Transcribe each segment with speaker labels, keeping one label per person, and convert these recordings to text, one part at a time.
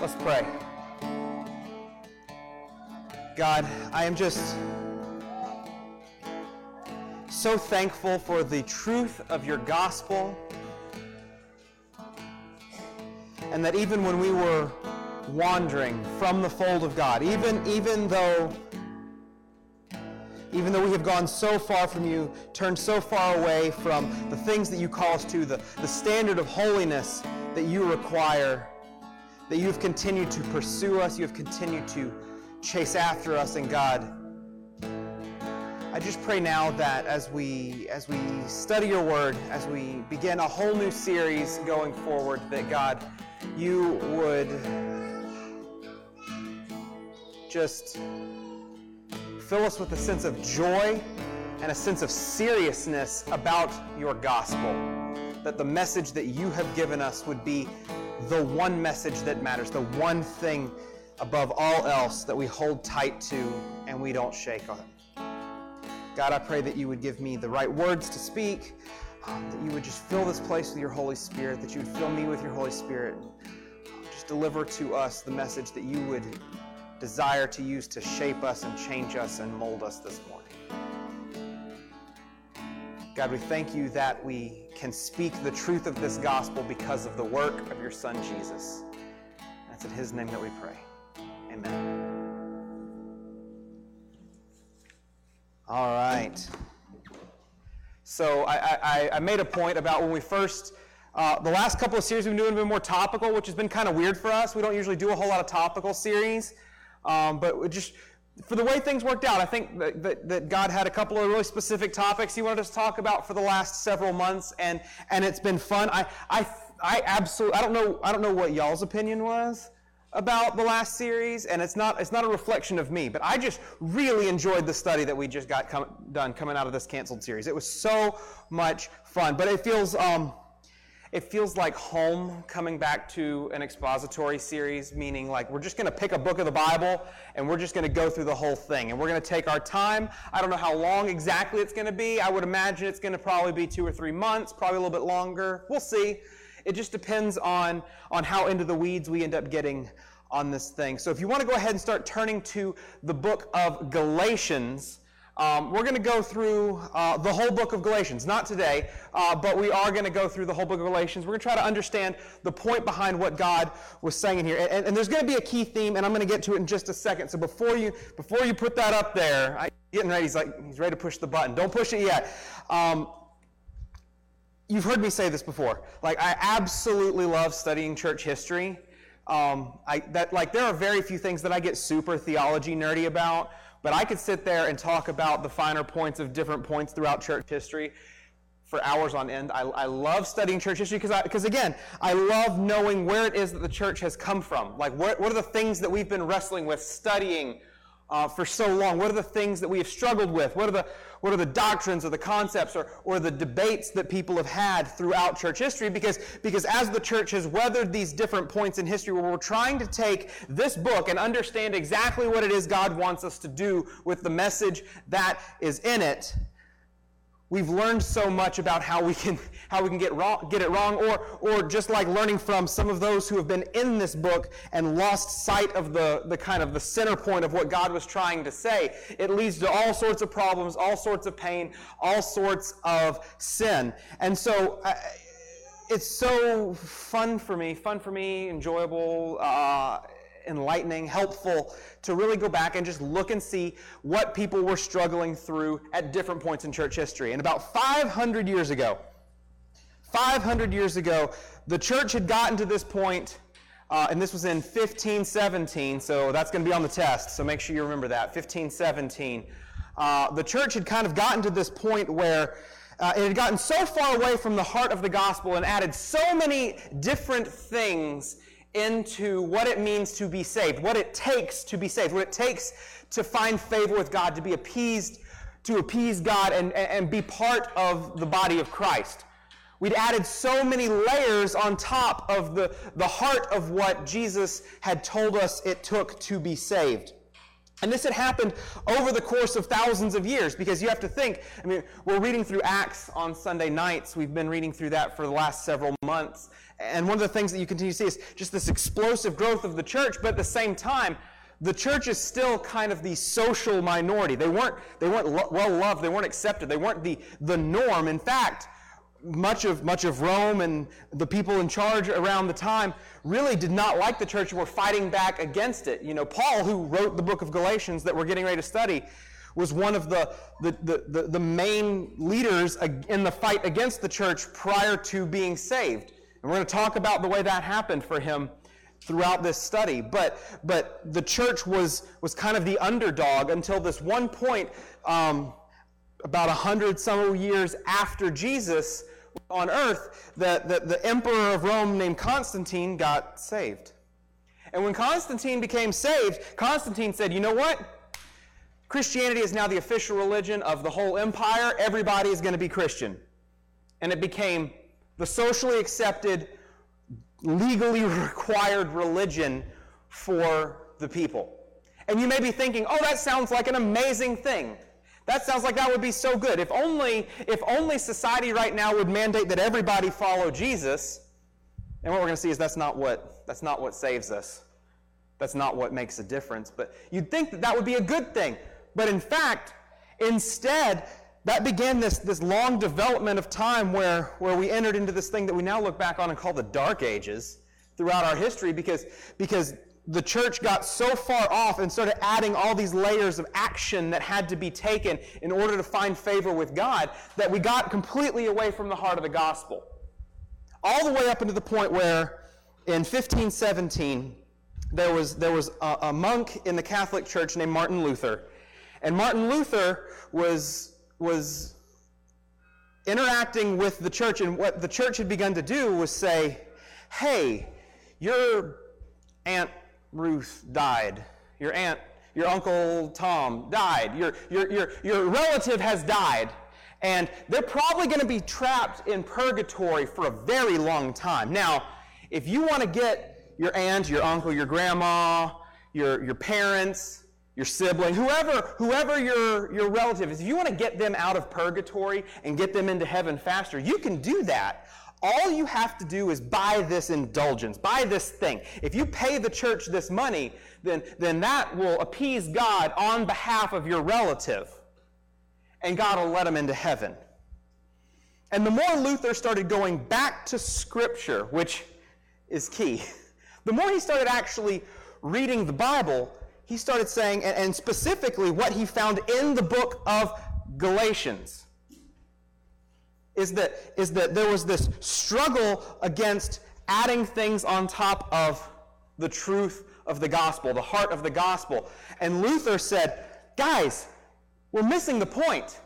Speaker 1: Let's pray. God, I am just so thankful for the truth of your gospel. And that even when we were wandering from the fold of God, even, even though even though we have gone so far from you, turned so far away from the things that you call us to, the, the standard of holiness that you require, that you've continued to pursue us, you have continued to chase after us, and God, I just pray now that as we as we study your word, as we begin a whole new series going forward, that God, you would just fill us with a sense of joy and a sense of seriousness about your gospel. That the message that you have given us would be the one message that matters, the one thing above all else that we hold tight to and we don't shake on. God, I pray that you would give me the right words to speak, um, that you would just fill this place with your Holy Spirit, that you would fill me with your Holy Spirit, just deliver to us the message that you would desire to use to shape us and change us and mold us this morning. God, we thank you that we can speak the truth of this gospel because of the work of your Son, Jesus. That's in his name that we pray. Amen. All right. So I, I, I made a point about when we first uh, the last couple of series we've been doing have been more topical, which has been kind of weird for us. We don't usually do a whole lot of topical series. Um, but just for the way things worked out, I think that, that, that, God had a couple of really specific topics He wanted us to talk about for the last several months, and, and it's been fun. I, I, I absolutely, I don't know, I don't know what y'all's opinion was about the last series, and it's not, it's not a reflection of me, but I just really enjoyed the study that we just got com- done coming out of this canceled series. It was so much fun, but it feels, um, it feels like home coming back to an expository series, meaning like we're just going to pick a book of the Bible and we're just going to go through the whole thing. And we're going to take our time. I don't know how long exactly it's going to be. I would imagine it's going to probably be two or three months, probably a little bit longer. We'll see. It just depends on, on how into the weeds we end up getting on this thing. So if you want to go ahead and start turning to the book of Galatians, um, we're going to go through uh, the whole book of Galatians. Not today, uh, but we are going to go through the whole book of Galatians. We're going to try to understand the point behind what God was saying in here. And, and there's going to be a key theme, and I'm going to get to it in just a second. So before you before you put that up there, I, getting ready. He's like he's ready to push the button. Don't push it yet. Um, you've heard me say this before. Like I absolutely love studying church history. Um, I, that like there are very few things that I get super theology nerdy about. But I could sit there and talk about the finer points of different points throughout church history for hours on end. I, I love studying church history because, because again, I love knowing where it is that the church has come from. Like, what, what are the things that we've been wrestling with, studying, uh, for so long? What are the things that we have struggled with? What are the, what are the doctrines or the concepts or, or the debates that people have had throughout church history? Because, because as the church has weathered these different points in history where we're trying to take this book and understand exactly what it is God wants us to do with the message that is in it, we've learned so much about how we can how we can get wrong, get it wrong or or just like learning from some of those who have been in this book and lost sight of the the kind of the center point of what God was trying to say it leads to all sorts of problems all sorts of pain all sorts of sin. And so it's so fun for me fun for me enjoyable uh, enlightening, helpful to really go back and just look and see what people were struggling through at different points in church history. And about 500 years ago, 500 years ago, the church had gotten to this point, uh, and this was in 1517, so that's going to be on the test, so make sure you remember that. 1517. Uh, the church had kind of gotten to this point where uh, it had gotten so far away from the heart of the gospel and added so many different things into what it means to be saved, what it takes to be saved, what it takes to find favor with God, to be appeased, to appease God and, and be part of the body of Christ. We'd added so many layers on top of the, the heart of what Jesus had told us it took to be saved. And this had happened over the course of thousands of years because you have to think, I mean, we're reading through Acts on Sunday nights. We've been reading through that for the last several months. And one of the things that you continue to see is just this explosive growth of the church, but at the same time, the church is still kind of the social minority. They weren't, they weren't lo- well loved, they weren't accepted, they weren't the, the norm. In fact, much of, much of Rome and the people in charge around the time really did not like the church and were fighting back against it. You know, Paul, who wrote the book of Galatians that we're getting ready to study, was one of the, the, the, the, the main leaders in the fight against the church prior to being saved. And we're going to talk about the way that happened for him throughout this study. But, but the church was, was kind of the underdog until this one point, um, about a hundred some years after Jesus on earth, that the, the emperor of Rome named Constantine got saved. And when Constantine became saved, Constantine said, You know what? Christianity is now the official religion of the whole empire. Everybody is going to be Christian. And it became the socially accepted, legally required religion for the people. And you may be thinking, oh, that sounds like an amazing thing. That sounds like that would be so good. If only, if only society right now would mandate that everybody follow Jesus. And what we're going to see is that's not what, that's not what saves us. That's not what makes a difference. But you'd think that that would be a good thing. But in fact, instead, that began this, this long development of time where, where we entered into this thing that we now look back on and call the Dark Ages throughout our history because, because the church got so far off and started adding all these layers of action that had to be taken in order to find favor with God that we got completely away from the heart of the gospel. All the way up into the point where in 1517, there was, there was a, a monk in the Catholic Church named Martin Luther. And Martin Luther was, was interacting with the church, and what the church had begun to do was say, hey, your Aunt Ruth died. Your aunt, your uncle Tom died. Your, your, your, your relative has died. And they're probably going to be trapped in purgatory for a very long time. Now, if you want to get your aunt, your uncle, your grandma, your, your parents, your sibling, whoever, whoever your, your relative is, if you want to get them out of purgatory and get them into heaven faster, you can do that. All you have to do is buy this indulgence, buy this thing. If you pay the church this money, then, then that will appease God on behalf of your relative. And God will let them into heaven. And the more Luther started going back to Scripture, which is key, the more he started actually reading the Bible, he started saying, and specifically what he found in the book of Galatians is that, is that there was this struggle against adding things on top of the truth of the gospel, the heart of the gospel. And Luther said, guys, we're missing the point.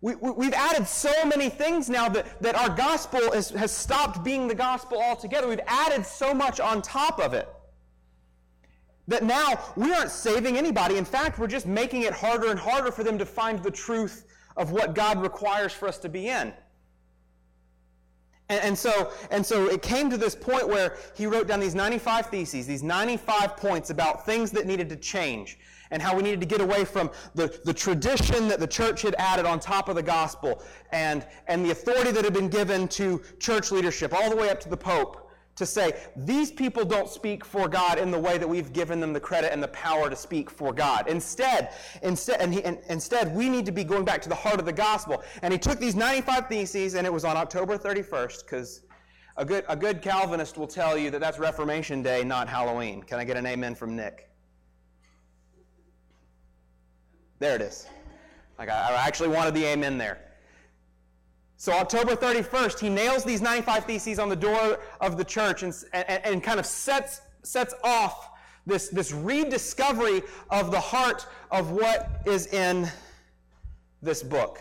Speaker 1: We, have we, added so many things now that, that our gospel is, has stopped being the gospel altogether. We've added so much on top of it that now we aren't saving anybody. In fact, we're just making it harder and harder for them to find the truth of what God requires for us to be in. And, and, so, and so it came to this point where he wrote down these 95 theses, these 95 points about things that needed to change and how we needed to get away from the, the tradition that the church had added on top of the gospel and, and the authority that had been given to church leadership, all the way up to the Pope to say, these people don't speak for God in the way that we've given them the credit and the power to speak for God. Instead, instead, and, he, and instead, we need to be going back to the heart of the gospel. And he took these 95 theses, and it was on October 31st, because a good, a good Calvinist will tell you that that's Reformation Day, not Halloween. Can I get an amen from Nick? There it is. Like I, I actually wanted the amen there. So October 31st, he nails these 95 theses on the door of the church and, and, and kind of sets, sets off this, this rediscovery of the heart of what is in this book.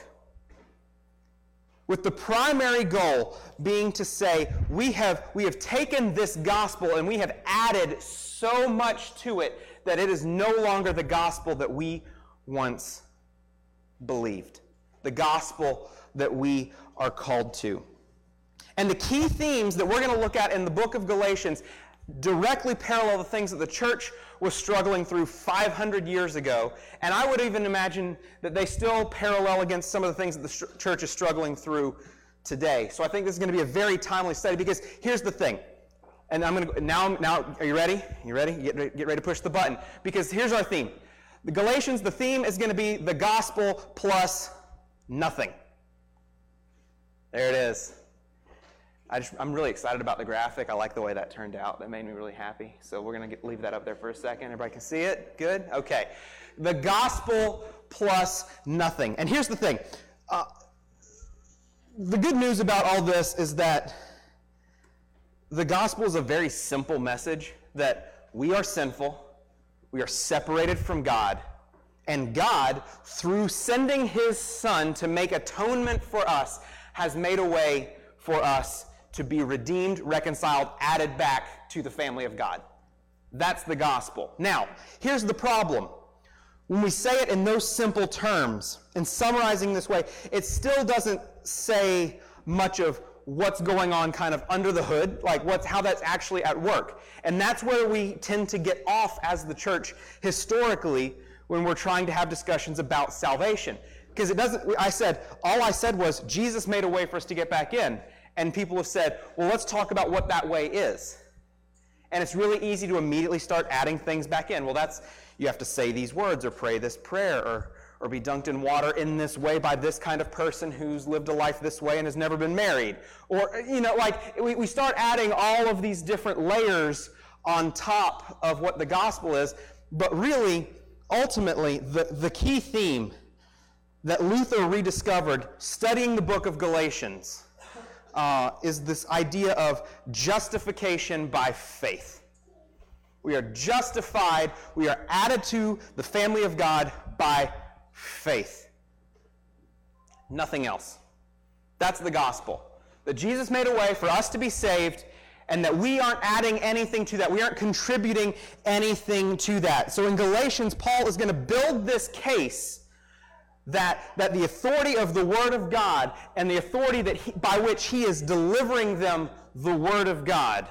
Speaker 1: With the primary goal being to say, we have, we have taken this gospel and we have added so much to it that it is no longer the gospel that we once believed. The gospel that we are called to. And the key themes that we're going to look at in the book of Galatians directly parallel the things that the church was struggling through 500 years ago. And I would even imagine that they still parallel against some of the things that the church is struggling through today. So I think this is going to be a very timely study because here's the thing. And I'm going to now. Now, are you ready? You ready? Get ready, get ready to push the button because here's our theme. The Galatians. The theme is going to be the gospel plus nothing. There it is. I I'm really excited about the graphic. I like the way that turned out. That made me really happy. So we're going to leave that up there for a second. Everybody can see it? Good? Okay. The gospel plus nothing. And here's the thing uh, the good news about all this is that the gospel is a very simple message that we are sinful, we are separated from God, and God, through sending his Son to make atonement for us, has made a way for us to be redeemed, reconciled, added back to the family of God. That's the gospel. Now, here's the problem. When we say it in those simple terms, in summarizing this way, it still doesn't say much of what's going on kind of under the hood, like what's how that's actually at work. And that's where we tend to get off as the church historically when we're trying to have discussions about salvation. Because it doesn't I said all I said was Jesus made a way for us to get back in and people have said, well, let's talk about what that way is. And it's really easy to immediately start adding things back in. Well, that's, you have to say these words or pray this prayer or, or be dunked in water in this way by this kind of person who's lived a life this way and has never been married. Or, you know, like we, we start adding all of these different layers on top of what the gospel is. But really, ultimately, the, the key theme that Luther rediscovered studying the book of Galatians uh, is this idea of justification by faith. We are justified, we are added to the family of God by faith. Nothing else. That's the gospel. That Jesus made a way for us to be saved and that we aren't adding anything to that. We aren't contributing anything to that. So in Galatians, Paul is going to build this case that, that the authority of the Word of God and the authority that he, by which He is delivering them the Word of God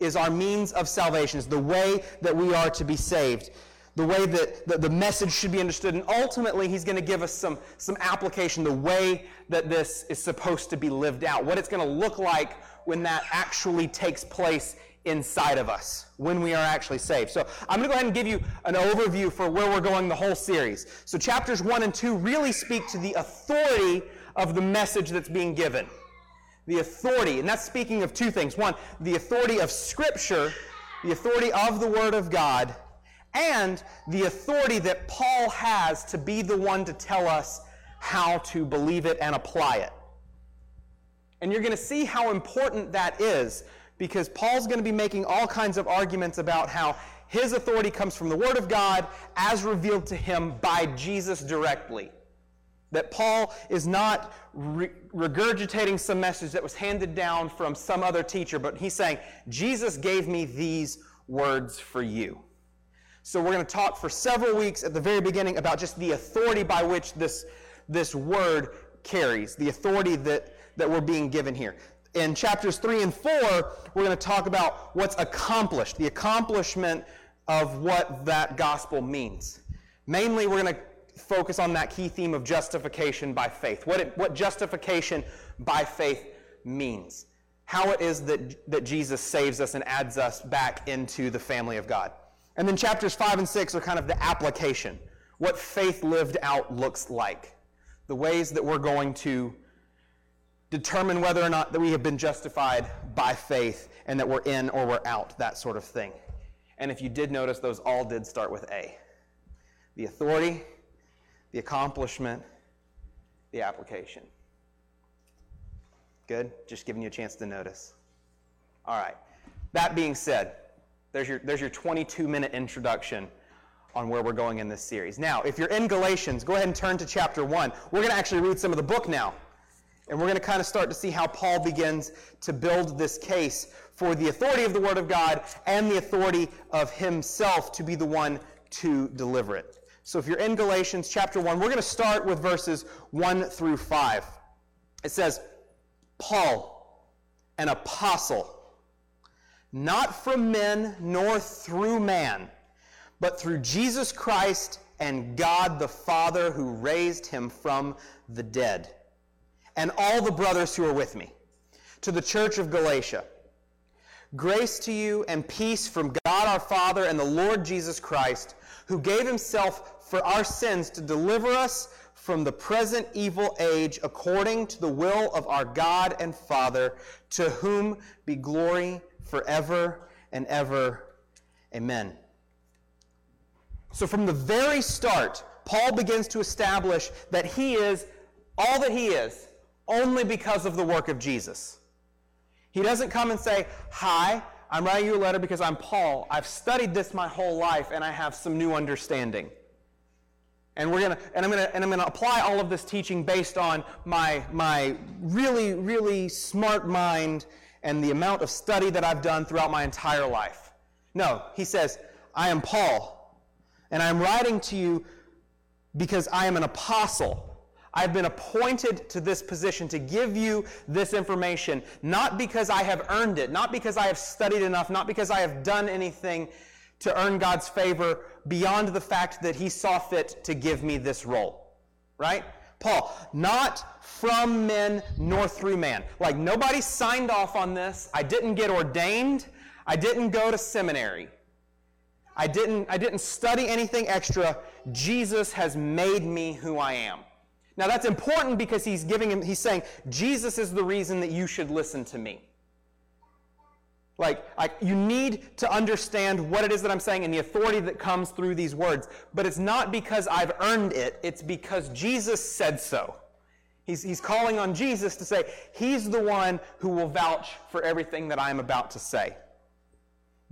Speaker 1: is our means of salvation, is the way that we are to be saved, the way that, that the message should be understood. And ultimately, He's going to give us some, some application, the way that this is supposed to be lived out, what it's going to look like when that actually takes place inside of us when we are actually saved. So I'm going to go ahead and give you an overview for where we're going the whole series. So chapters 1 and 2 really speak to the authority of the message that's being given. The authority, and that's speaking of two things. One, the authority of Scripture, the authority of the Word of God, and the authority that Paul has to be the one to tell us how to believe it and apply it. And you're going to see how important that is because Paul's going to be making all kinds of arguments about how his authority comes from the Word of God as revealed to him by Jesus directly. That Paul is not re- regurgitating some message that was handed down from some other teacher, but he's saying, Jesus gave me these words for you. So we're going to talk for several weeks at the very beginning about just the authority by which this, this word carries, the authority that, that we're being given here in chapters 3 and 4, we're going to talk about what's accomplished, the accomplishment of what that gospel means. Mainly, we're going to focus on that key theme of justification by faith, what, it, what justification by faith means, how it is that, that Jesus saves us and adds us back into the family of God. And then chapters 5 and 6 are kind of the application, what faith lived out looks like, the ways that we're going to determine whether or not that we have been justified by faith and that we're in or we're out, that sort of thing. And if you did notice, those all did start with A the authority, the accomplishment, the application. Good? Just giving you a chance to notice. All right. That being said, there's your, there's your 22 minute introduction on where we're going in this series. Now, if you're in Galatians, go ahead and turn to chapter 1. We're going to actually read some of the book now. And we're going to kind of start to see how Paul begins to build this case for the authority of the Word of God and the authority of himself to be the one to deliver it. So if you're in Galatians chapter 1, we're going to start with verses 1 through 5. It says, Paul, an apostle, not from men nor through man, but through Jesus Christ and God the Father who raised him from the dead, and all the brothers who are with me. To the church of Galatia. Grace to you and peace from God our Father and the Lord Jesus Christ, who gave himself for our sins to deliver us from the present evil age according to the will of our God and Father, to whom be glory forever and ever. Amen. So, from the very start, Paul begins to establish that he is all that he is only because of the work of Jesus. He doesn't come and say, Hi, I'm writing you a letter because I'm Paul. I've studied this my whole life and I have some new understanding. And we're gonna and I'm gonna and I'm gonna apply all of this teaching based on my my really, really smart mind and the amount of study that I've done throughout my entire life. No, he says, I am Paul, and I'm writing to you because I am an apostle. I've been appointed to this position to give you this information, not because I have earned it, not because I have studied enough, not because I have done anything to earn God's favor beyond the fact that he saw fit to give me this role. Right? Paul, not from men nor through man. Like nobody signed off on this. I didn't get ordained. I didn't go to seminary. I didn't, I didn't study anything extra. Jesus has made me who I am. Now that's important because he's giving him, he's saying, Jesus is the reason that you should listen to me. Like, like, you need to understand what it is that I'm saying and the authority that comes through these words. But it's not because I've earned it, it's because Jesus said so. He's, he's calling on Jesus to say, He's the one who will vouch for everything that I'm about to say.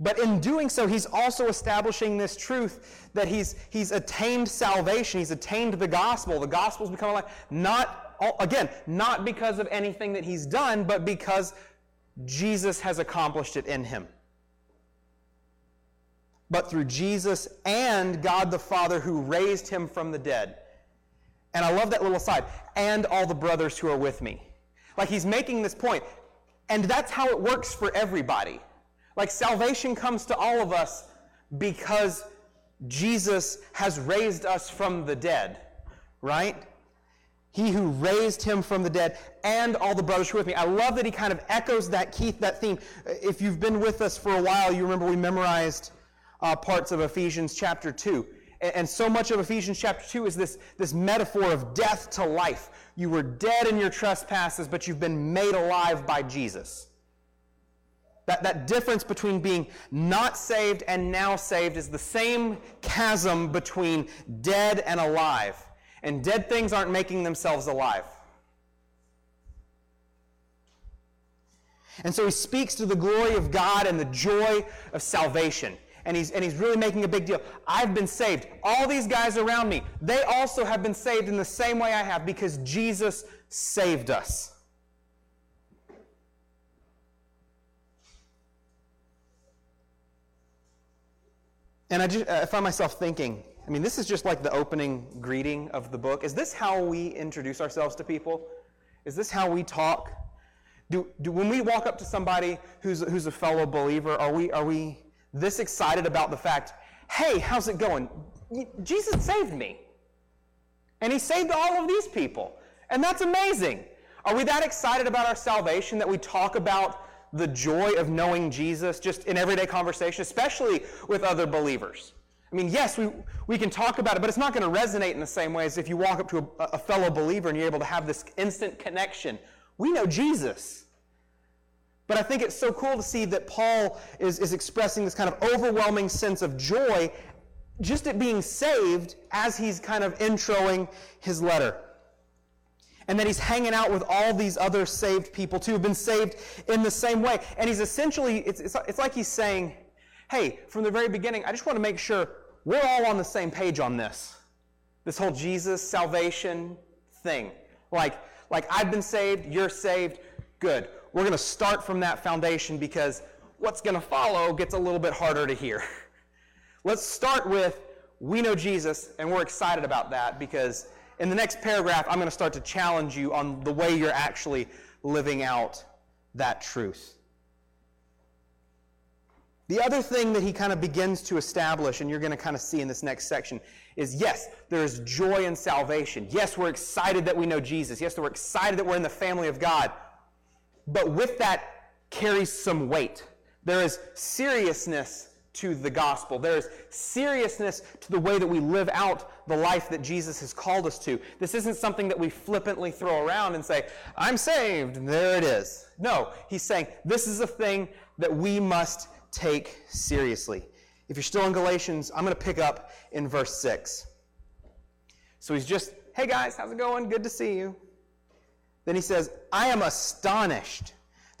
Speaker 1: But in doing so, he's also establishing this truth that he's, he's attained salvation. He's attained the gospel. The gospel's become alive. Not, again, not because of anything that he's done, but because Jesus has accomplished it in him. But through Jesus and God the Father who raised him from the dead. And I love that little aside. And all the brothers who are with me. Like he's making this point. And that's how it works for everybody. Like salvation comes to all of us because Jesus has raised us from the dead, right? He who raised him from the dead, and all the brothers who are with me. I love that he kind of echoes that key, that theme. If you've been with us for a while, you remember we memorized uh, parts of Ephesians chapter 2. And, and so much of Ephesians chapter 2 is this, this metaphor of death to life. You were dead in your trespasses, but you've been made alive by Jesus. That, that difference between being not saved and now saved is the same chasm between dead and alive. And dead things aren't making themselves alive. And so he speaks to the glory of God and the joy of salvation. And he's, and he's really making a big deal. I've been saved. All these guys around me, they also have been saved in the same way I have because Jesus saved us. And I, just, I find myself thinking, I mean, this is just like the opening greeting of the book. Is this how we introduce ourselves to people? Is this how we talk? Do, do when we walk up to somebody who's, who's a fellow believer, are we, are we this excited about the fact, hey, how's it going? Jesus saved me. And he saved all of these people. And that's amazing. Are we that excited about our salvation that we talk about the joy of knowing Jesus just in everyday conversation, especially with other believers? I mean, yes, we, we can talk about it, but it's not going to resonate in the same way as if you walk up to a, a fellow believer and you're able to have this instant connection. We know Jesus. But I think it's so cool to see that Paul is, is expressing this kind of overwhelming sense of joy just at being saved as he's kind of introing his letter. And that he's hanging out with all these other saved people too, who've been saved in the same way. And he's essentially, it's, it's, it's like he's saying, hey, from the very beginning, I just want to make sure we're all on the same page on this. This whole Jesus salvation thing. Like, like I've been saved, you're saved, good. We're going to start from that foundation because what's going to follow gets a little bit harder to hear. Let's start with we know Jesus and we're excited about that because in the next paragraph I'm going to start to challenge you on the way you're actually living out that truth. The other thing that he kind of begins to establish, and you're going to kind of see in this next section, is yes, there is joy in salvation. Yes, we're excited that we know Jesus. Yes, we're excited that we're in the family of God. But with that carries some weight. There is seriousness to the gospel. There is seriousness to the way that we live out the life that Jesus has called us to. This isn't something that we flippantly throw around and say, I'm saved, and there it is. No, he's saying this is a thing that we must take seriously. If you're still in Galatians, I'm going to pick up in verse 6. So he's just, hey guys, how's it going? Good to see you. Then he says, I am astonished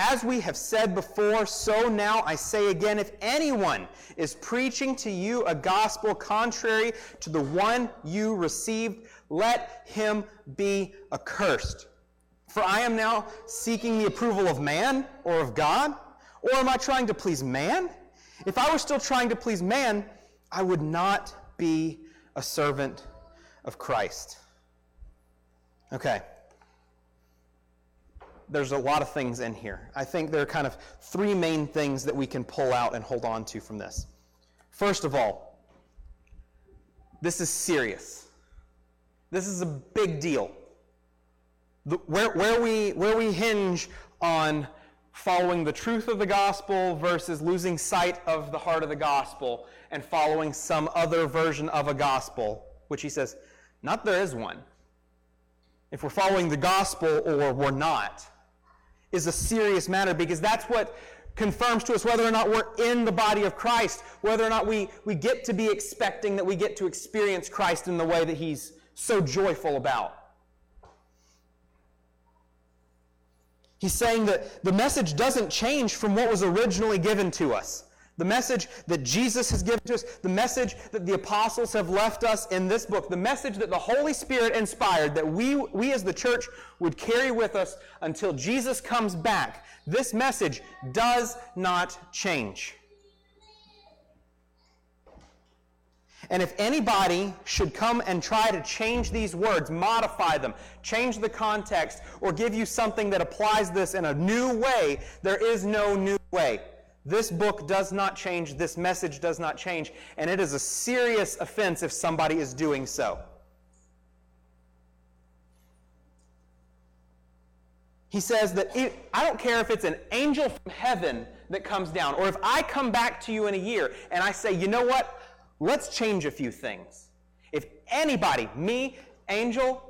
Speaker 1: As we have said before, so now I say again if anyone is preaching to you a gospel contrary to the one you received, let him be accursed. For I am now seeking the approval of man or of God? Or am I trying to please man? If I were still trying to please man, I would not be a servant of Christ. Okay. There's a lot of things in here. I think there are kind of three main things that we can pull out and hold on to from this. First of all, this is serious. This is a big deal. The, where, where, we, where we hinge on following the truth of the gospel versus losing sight of the heart of the gospel and following some other version of a gospel, which he says, not there is one. If we're following the gospel or we're not, is a serious matter because that's what confirms to us whether or not we're in the body of Christ, whether or not we, we get to be expecting that we get to experience Christ in the way that he's so joyful about. He's saying that the message doesn't change from what was originally given to us. The message that Jesus has given to us, the message that the apostles have left us in this book, the message that the Holy Spirit inspired that we, we as the church would carry with us until Jesus comes back, this message does not change. And if anybody should come and try to change these words, modify them, change the context, or give you something that applies this in a new way, there is no new way. This book does not change, this message does not change, and it is a serious offense if somebody is doing so. He says that it, I don't care if it's an angel from heaven that comes down, or if I come back to you in a year and I say, you know what, let's change a few things. If anybody, me, angel,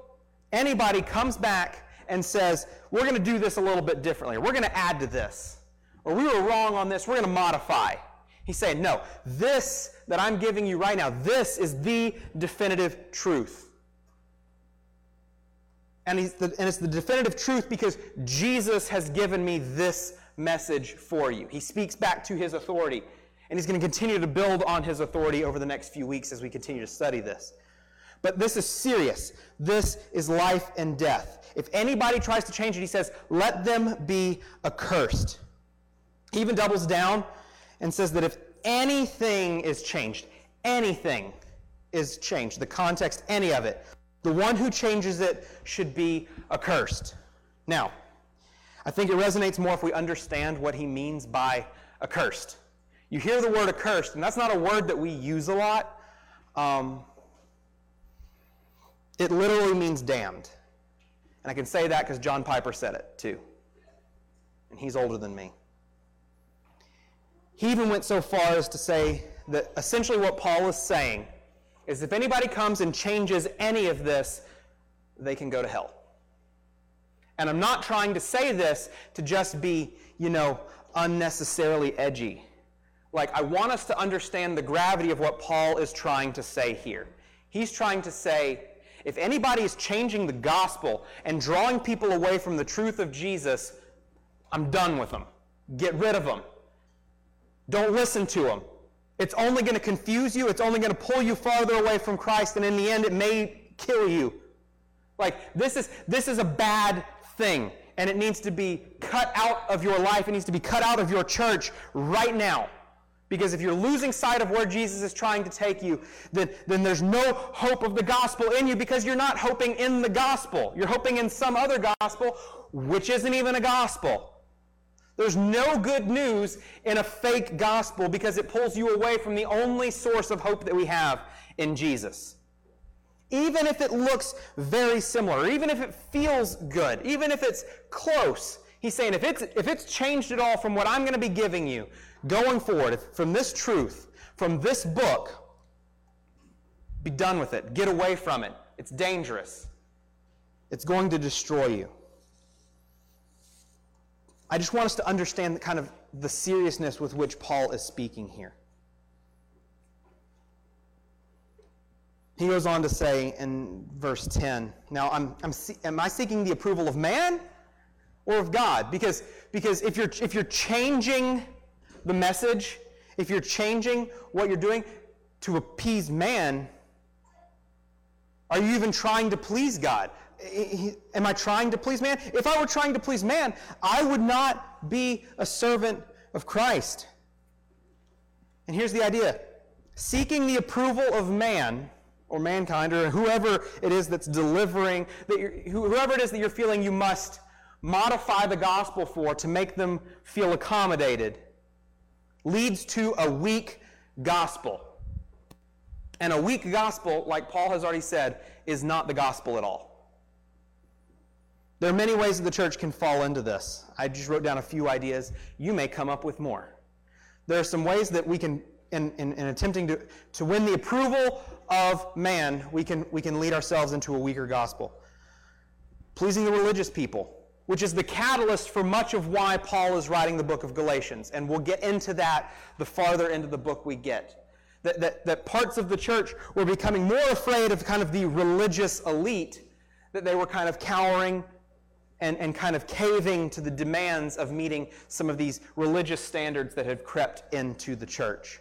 Speaker 1: anybody comes back and says, we're going to do this a little bit differently, we're going to add to this, or we were wrong on this, we're going to modify. He's saying, no, this that I'm giving you right now, this is the definitive truth. And, the, and, it's the definitive truth because Jesus has given me this message for you. He speaks back to his authority, and he's going to continue to build on his authority over the next few weeks as we continue to study this. But this is serious. This is life and death. If anybody tries to change it, he says, let them be accursed. He even doubles down and says that if anything is changed, anything is changed, the context, any of it, the one who changes it should be accursed. Now, I think it resonates more if we understand what he means by accursed. You hear the word accursed, and that's not a word that we use a lot. Um, it literally means damned. And I can say that because John Piper said it too. And he's older than me. He even went so far as to say that essentially what Paul is saying is if anybody comes and changes any of this, they can go to hell. And I'm not trying to say this to just be, you know, unnecessarily edgy. Like, I want us to understand the gravity of what Paul is trying to say here. He's trying to say, if anybody is changing the gospel and drawing people away from the truth of Jesus, I'm done with them. Get rid of them. Don't listen to them. It's only going to confuse you. It's only going to pull you farther away from Christ, and in the end, it may kill you. Like, this is, this is a bad thing, and it needs to be cut out of your life. It needs to be cut out of your church right now. Because if you're losing sight of where Jesus is trying to take you, then, then there's no hope of the gospel in you because you're not hoping in the gospel. You're hoping in some other gospel, which isn't even a gospel. There's no good news in a fake gospel because it pulls you away from the only source of hope that we have in Jesus. Even if it looks very similar, even if it feels good, even if it's close, he's saying if it's, if it's changed at all from what I'm going to be giving you going forward, from this truth, from this book, be done with it. Get away from it. It's dangerous. It's going to destroy you. I just want us to understand the kind of the seriousness with which Paul is speaking here. He goes on to say in verse 10, now I'm, I'm, am I seeking the approval of man or of God? Because, because if, you're, if you're changing the message, if you're changing what you're doing to appease man, are you even trying to please God? Am I trying to please man? If I were trying to please man, I would not be a servant of Christ. And here's the idea seeking the approval of man or mankind or whoever it is that's delivering, that whoever it is that you're feeling you must modify the gospel for to make them feel accommodated, leads to a weak gospel. And a weak gospel, like Paul has already said, is not the gospel at all. There are many ways that the church can fall into this. I just wrote down a few ideas. You may come up with more. There are some ways that we can, in, in, in attempting to, to win the approval of man, we can, we can lead ourselves into a weaker gospel. Pleasing the religious people, which is the catalyst for much of why Paul is writing the book of Galatians. And we'll get into that the farther into the book we get. That, that, that parts of the church were becoming more afraid of kind of the religious elite, that they were kind of cowering and, and kind of caving to the demands of meeting some of these religious standards that have crept into the church.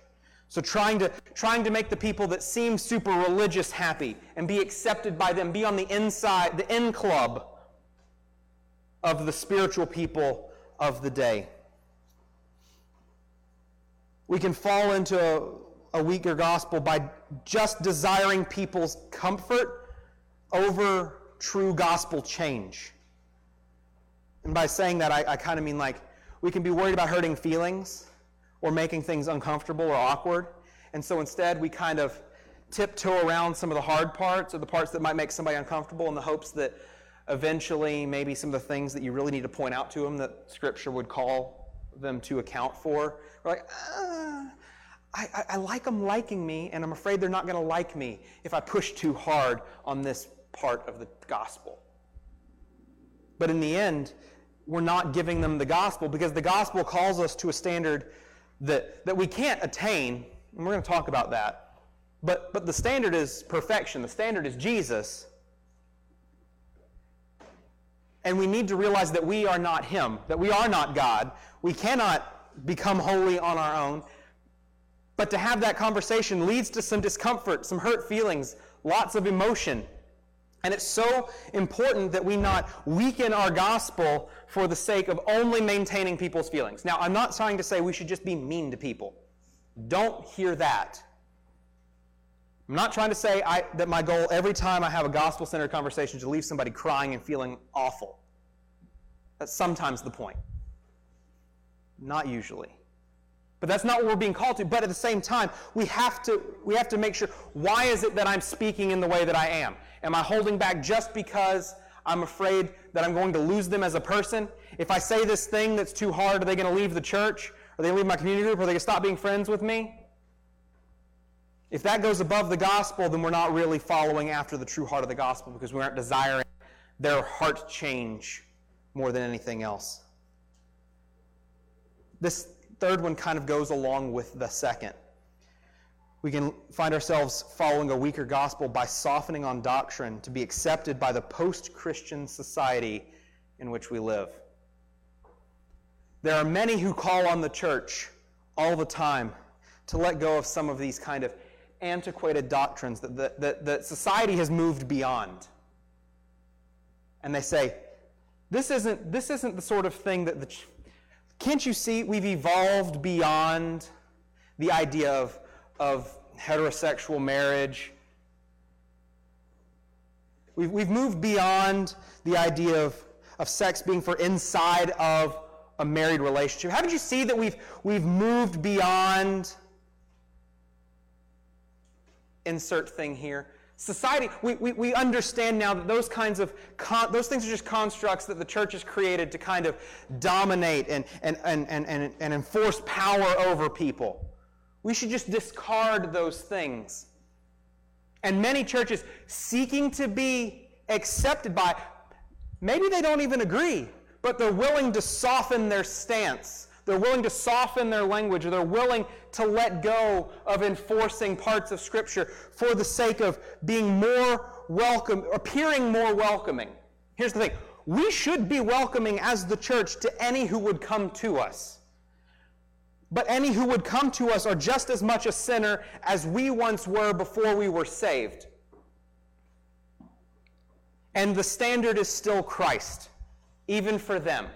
Speaker 1: So trying to, trying to make the people that seem super religious happy and be accepted by them, be on the inside, the in club of the spiritual people of the day. We can fall into a, a weaker gospel by just desiring people's comfort over true gospel change. And by saying that, I, I kind of mean like we can be worried about hurting feelings or making things uncomfortable or awkward. And so instead, we kind of tiptoe around some of the hard parts or the parts that might make somebody uncomfortable in the hopes that eventually maybe some of the things that you really need to point out to them that Scripture would call them to account for. We're like, uh, I, I, I like them liking me, and I'm afraid they're not going to like me if I push too hard on this part of the gospel. But in the end, we're not giving them the gospel because the gospel calls us to a standard that, that we can't attain, and we're going to talk about that. But, but the standard is perfection, the standard is Jesus. And we need to realize that we are not Him, that we are not God. We cannot become holy on our own. But to have that conversation leads to some discomfort, some hurt feelings, lots of emotion. And it's so important that we not weaken our gospel for the sake of only maintaining people's feelings. Now, I'm not trying to say we should just be mean to people. Don't hear that. I'm not trying to say I, that my goal every time I have a gospel centered conversation is to leave somebody crying and feeling awful. That's sometimes the point. Not usually. But that's not what we're being called to. But at the same time, we have to, we have to make sure why is it that I'm speaking in the way that I am? Am I holding back just because I'm afraid that I'm going to lose them as a person? If I say this thing that's too hard, are they going to leave the church? Are they going to leave my community group? Are they going to stop being friends with me? If that goes above the gospel, then we're not really following after the true heart of the gospel because we aren't desiring their heart change more than anything else. This third one kind of goes along with the second. We can find ourselves following a weaker gospel by softening on doctrine to be accepted by the post Christian society in which we live. There are many who call on the church all the time to let go of some of these kind of antiquated doctrines that, that, that, that society has moved beyond. And they say, this isn't, this isn't the sort of thing that the. Can't you see we've evolved beyond the idea of, of heterosexual marriage? We've, we've moved beyond the idea of, of sex being for inside of a married relationship. Haven't you see that we've, we've moved beyond insert thing here? Society, we, we, we understand now that those kinds of, con, those things are just constructs that the church has created to kind of dominate and, and, and, and, and, and enforce power over people. We should just discard those things. And many churches seeking to be accepted by, maybe they don't even agree, but they're willing to soften their stance. They're willing to soften their language, or they're willing to let go of enforcing parts of Scripture for the sake of being more welcome, appearing more welcoming. Here's the thing we should be welcoming as the church to any who would come to us. But any who would come to us are just as much a sinner as we once were before we were saved. And the standard is still Christ, even for them.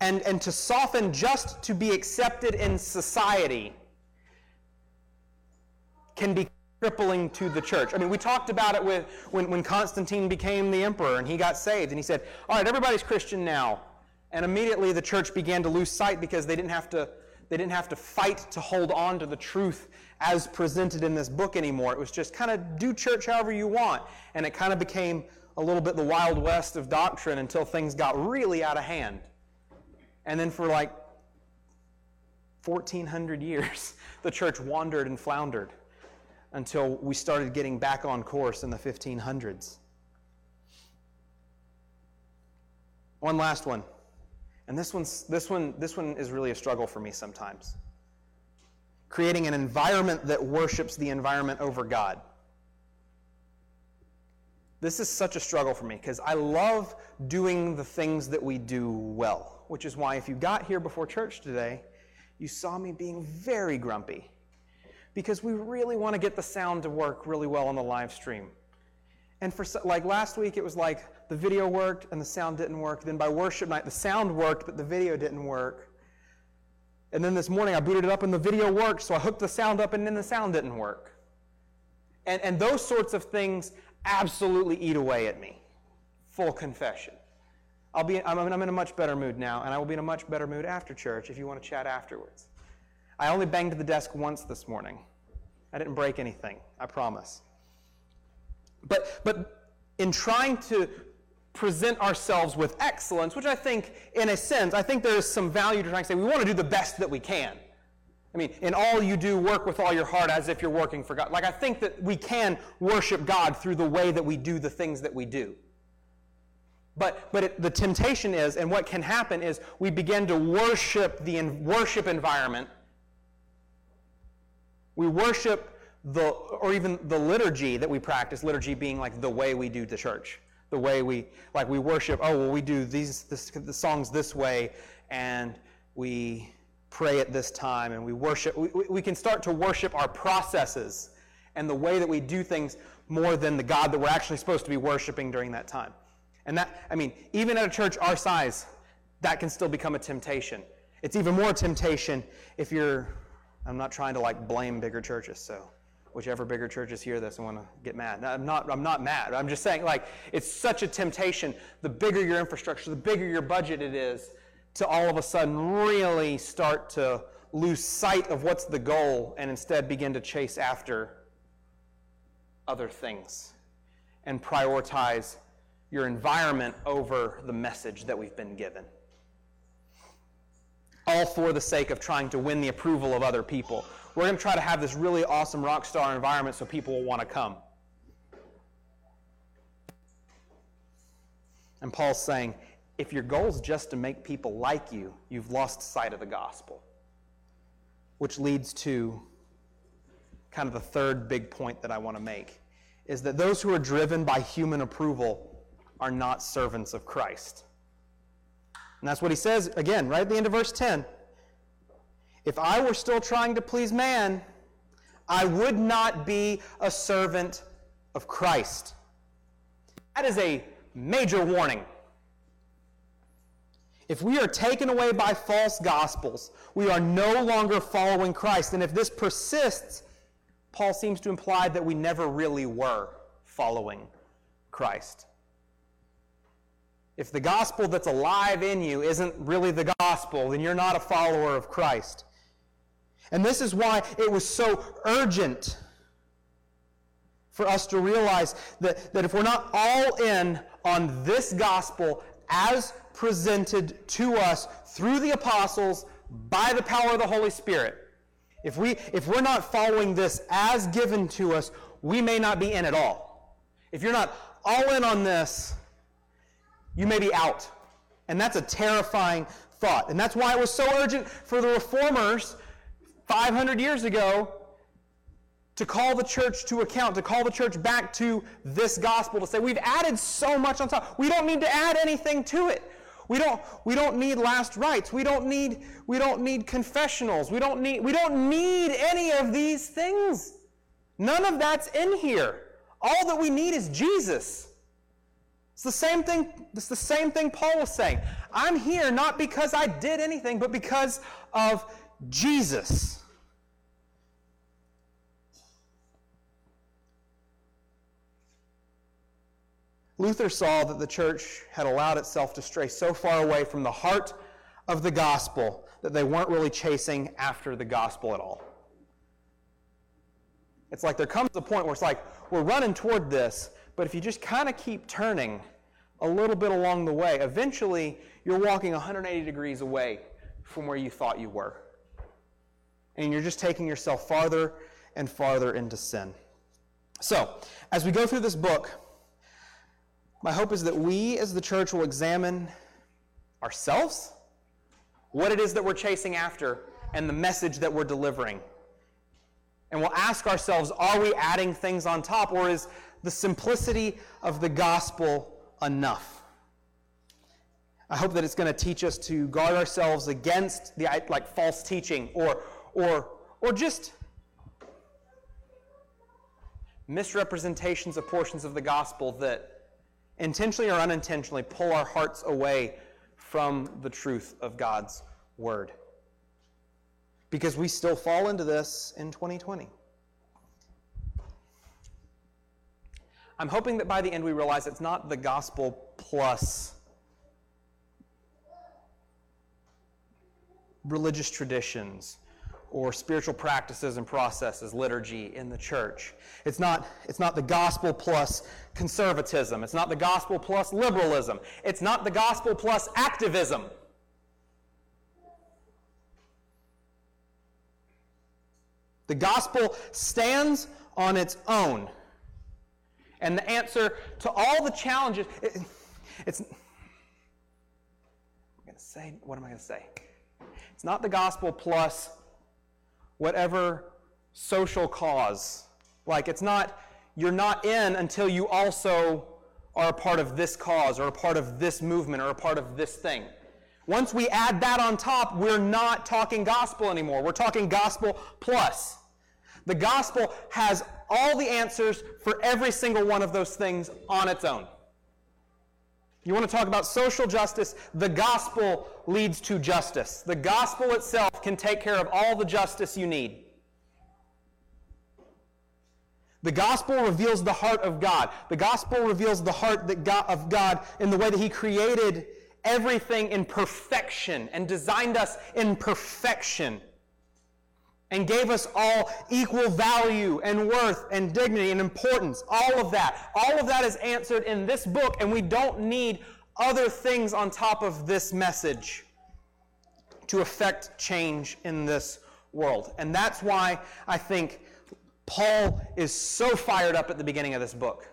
Speaker 1: And, and to soften just to be accepted in society can be crippling to the church. I mean, we talked about it with when, when Constantine became the emperor and he got saved, and he said, All right, everybody's Christian now. And immediately the church began to lose sight because they didn't have to, they didn't have to fight to hold on to the truth as presented in this book anymore. It was just kind of do church however you want. And it kind of became a little bit the Wild West of doctrine until things got really out of hand. And then for like 1,400 years, the church wandered and floundered until we started getting back on course in the 1500s. One last one. And this, one's, this, one, this one is really a struggle for me sometimes. Creating an environment that worships the environment over God. This is such a struggle for me because I love doing the things that we do well, which is why if you got here before church today, you saw me being very grumpy because we really want to get the sound to work really well on the live stream. And for like last week, it was like the video worked and the sound didn't work. Then by worship night, the sound worked, but the video didn't work. And then this morning, I booted it up and the video worked, so I hooked the sound up and then the sound didn't work. And, and those sorts of things absolutely eat away at me. Full confession. I'll be, I'm, I'm in a much better mood now, and I will be in a much better mood after church if you want to chat afterwards. I only banged the desk once this morning. I didn't break anything, I promise. But, but in trying to present ourselves with excellence, which I think, in a sense, I think there is some value to trying to say we want to do the best that we can. I mean, in all you do, work with all your heart as if you're working for God. Like, I think that we can worship God through the way that we do the things that we do. But, but it, the temptation is, and what can happen is, we begin to worship the worship environment. We worship the, or even the liturgy that we practice, liturgy being like the way we do the church. The way we, like we worship, oh, well, we do these, this, the songs this way, and we pray at this time and we worship. We, we can start to worship our processes and the way that we do things more than the God that we're actually supposed to be worshiping during that time. And that, I mean, even at a church our size, that can still become a temptation. It's even more temptation if you're, I'm not trying to like blame bigger churches, so whichever bigger churches hear this and want to get mad. I'm not, I'm not mad. I'm just saying, like, it's such a temptation. The bigger your infrastructure, the bigger your budget it is, to all of a sudden really start to lose sight of what's the goal and instead begin to chase after other things and prioritize your environment over the message that we've been given. All for the sake of trying to win the approval of other people. We're going to try to have this really awesome rock star environment so people will want to come. And Paul's saying, if your goal is just to make people like you, you've lost sight of the gospel. Which leads to kind of the third big point that I want to make is that those who are driven by human approval are not servants of Christ. And that's what he says again, right at the end of verse 10. If I were still trying to please man, I would not be a servant of Christ. That is a major warning. If we are taken away by false gospels, we are no longer following Christ. And if this persists, Paul seems to imply that we never really were following Christ. If the gospel that's alive in you isn't really the gospel, then you're not a follower of Christ. And this is why it was so urgent for us to realize that, that if we're not all in on this gospel as presented to us through the apostles by the power of the Holy Spirit, if, we, if we're not following this as given to us, we may not be in at all. If you're not all in on this, you may be out. And that's a terrifying thought. And that's why it was so urgent for the reformers 500 years ago to call the church to account, to call the church back to this gospel, to say, we've added so much on top. We don't need to add anything to it. We don't, we don't need last rites. We don't need, we don't need confessionals. We don't need, we don't need any of these things. None of that's in here. All that we need is Jesus. It's the same thing, it's the same thing Paul was saying. I'm here not because I did anything, but because of Jesus. Luther saw that the church had allowed itself to stray so far away from the heart of the gospel that they weren't really chasing after the gospel at all. It's like there comes a point where it's like, we're running toward this, but if you just kind of keep turning a little bit along the way, eventually you're walking 180 degrees away from where you thought you were. And you're just taking yourself farther and farther into sin. So, as we go through this book, my hope is that we as the church will examine ourselves, what it is that we're chasing after, and the message that we're delivering. And we'll ask ourselves are we adding things on top, or is the simplicity of the gospel enough? I hope that it's going to teach us to guard ourselves against the like false teaching or or or just misrepresentations of portions of the gospel that intentionally or unintentionally, pull our hearts away from the truth of God's Word. Because we still fall into this in 2020. I'm hoping that by the end we realize it's not the gospel plus religious traditions or spiritual practices and processes, liturgy in the church. It's not, it's not the gospel plus conservatism. It's not the gospel plus liberalism. It's not the gospel plus activism. The gospel stands on its own. And the answer to all the challenges, it, it's, I'm going to say, what am I going to say? It's not the gospel plus whatever social cause. Like, it's not, you're not in until you also are a part of this cause or a part of this movement or a part of this thing. Once we add that on top, we're not talking gospel anymore. We're talking gospel plus. The gospel has all the answers for every single one of those things on its own. You want to talk about social justice? The gospel leads to justice. The gospel itself can take care of all the justice you need. The gospel reveals the heart of God. The gospel reveals the heart God, of God in the way that He created everything in perfection and designed us in perfection and gave us all equal value and worth and dignity and importance. All of that. All of that is answered in this book, and we don't need other things on top of this message to affect change in this world. And that's why I think Paul is so fired up at the beginning of this book.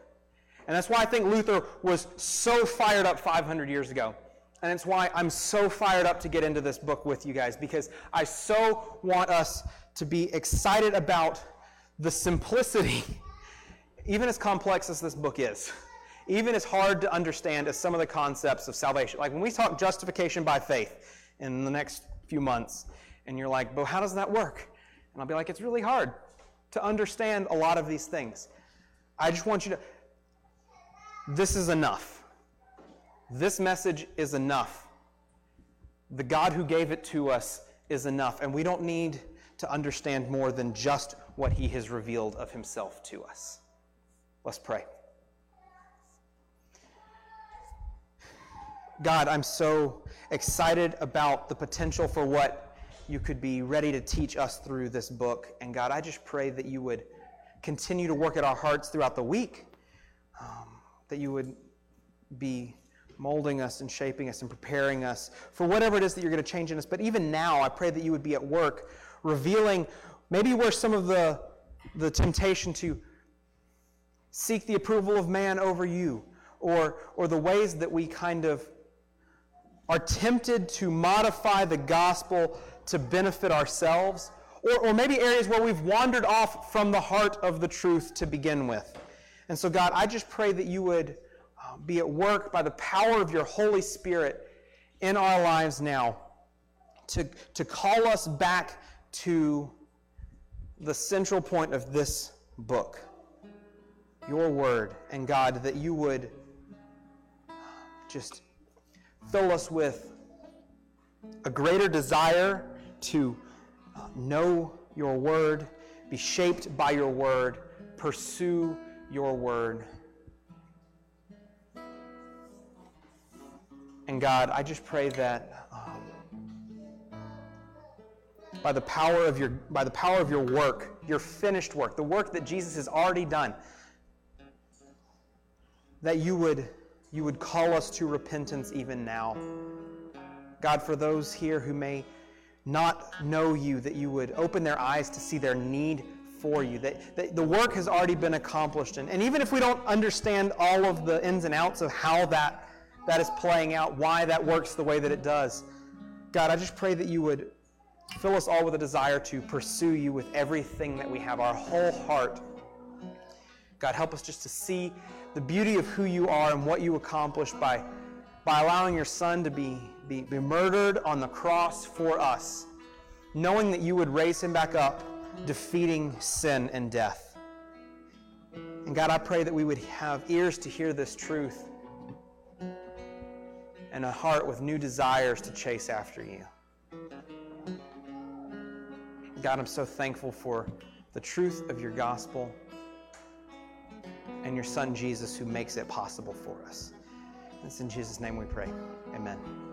Speaker 1: And that's why I think Luther was so fired up 500 years ago. And it's why I'm so fired up to get into this book with you guys, because I so want us to be excited about the simplicity, even as complex as this book is, even as hard to understand as some of the concepts of salvation. Like when we talk justification by faith in the next few months, And you're like, but how does that work? And I'll be like, it's really hard to understand a lot of these things. I just want you to, this is enough. This message is enough. The God who gave it to us is enough, and we don't need to understand more than just what he has revealed of himself to us. Let's pray. God, I'm so excited about the potential for what you could be ready to teach us through this book. And God, I just pray that you would continue to work at our hearts throughout the week, um, that you would be molding us and shaping us and preparing us for whatever it is that you're going to change in us. But even now, I pray that you would be at work revealing maybe where some of the, the temptation to seek the approval of man over you, or, or the ways that we kind of are tempted to modify the gospel to benefit ourselves, or, or maybe areas where we've wandered off from the heart of the truth to begin with. And so, God, I just pray that you would uh, be at work by the power of your Holy Spirit in our lives now to, to call us back to the central point of this book your word. And God, that you would just fill us with a greater desire to know your word, be shaped by your word, pursue your word. And God, I just pray that by the power of your by the power of your work, your finished work, the work that Jesus has already done, that you would you would call us to repentance even now. God, for those here who may not know you, that you would open their eyes to see their need for you, that, that the work has already been accomplished. And, and even if we don't understand all of the ins and outs of how that, that is playing out, why that works the way that it does, God, I just pray that you would fill us all with a desire to pursue you with everything that we have, our whole heart. God, help us just to see the beauty of who you are and what you accomplished by, by allowing your son to be, be, be murdered on the cross for us, knowing that you would raise him back up, defeating sin and death. And God, I pray that we would have ears to hear this truth and a heart with new desires to chase after you. God, I'm so thankful for the truth of your gospel and your Son Jesus who makes it possible for us. It's in Jesus' name we pray. Amen.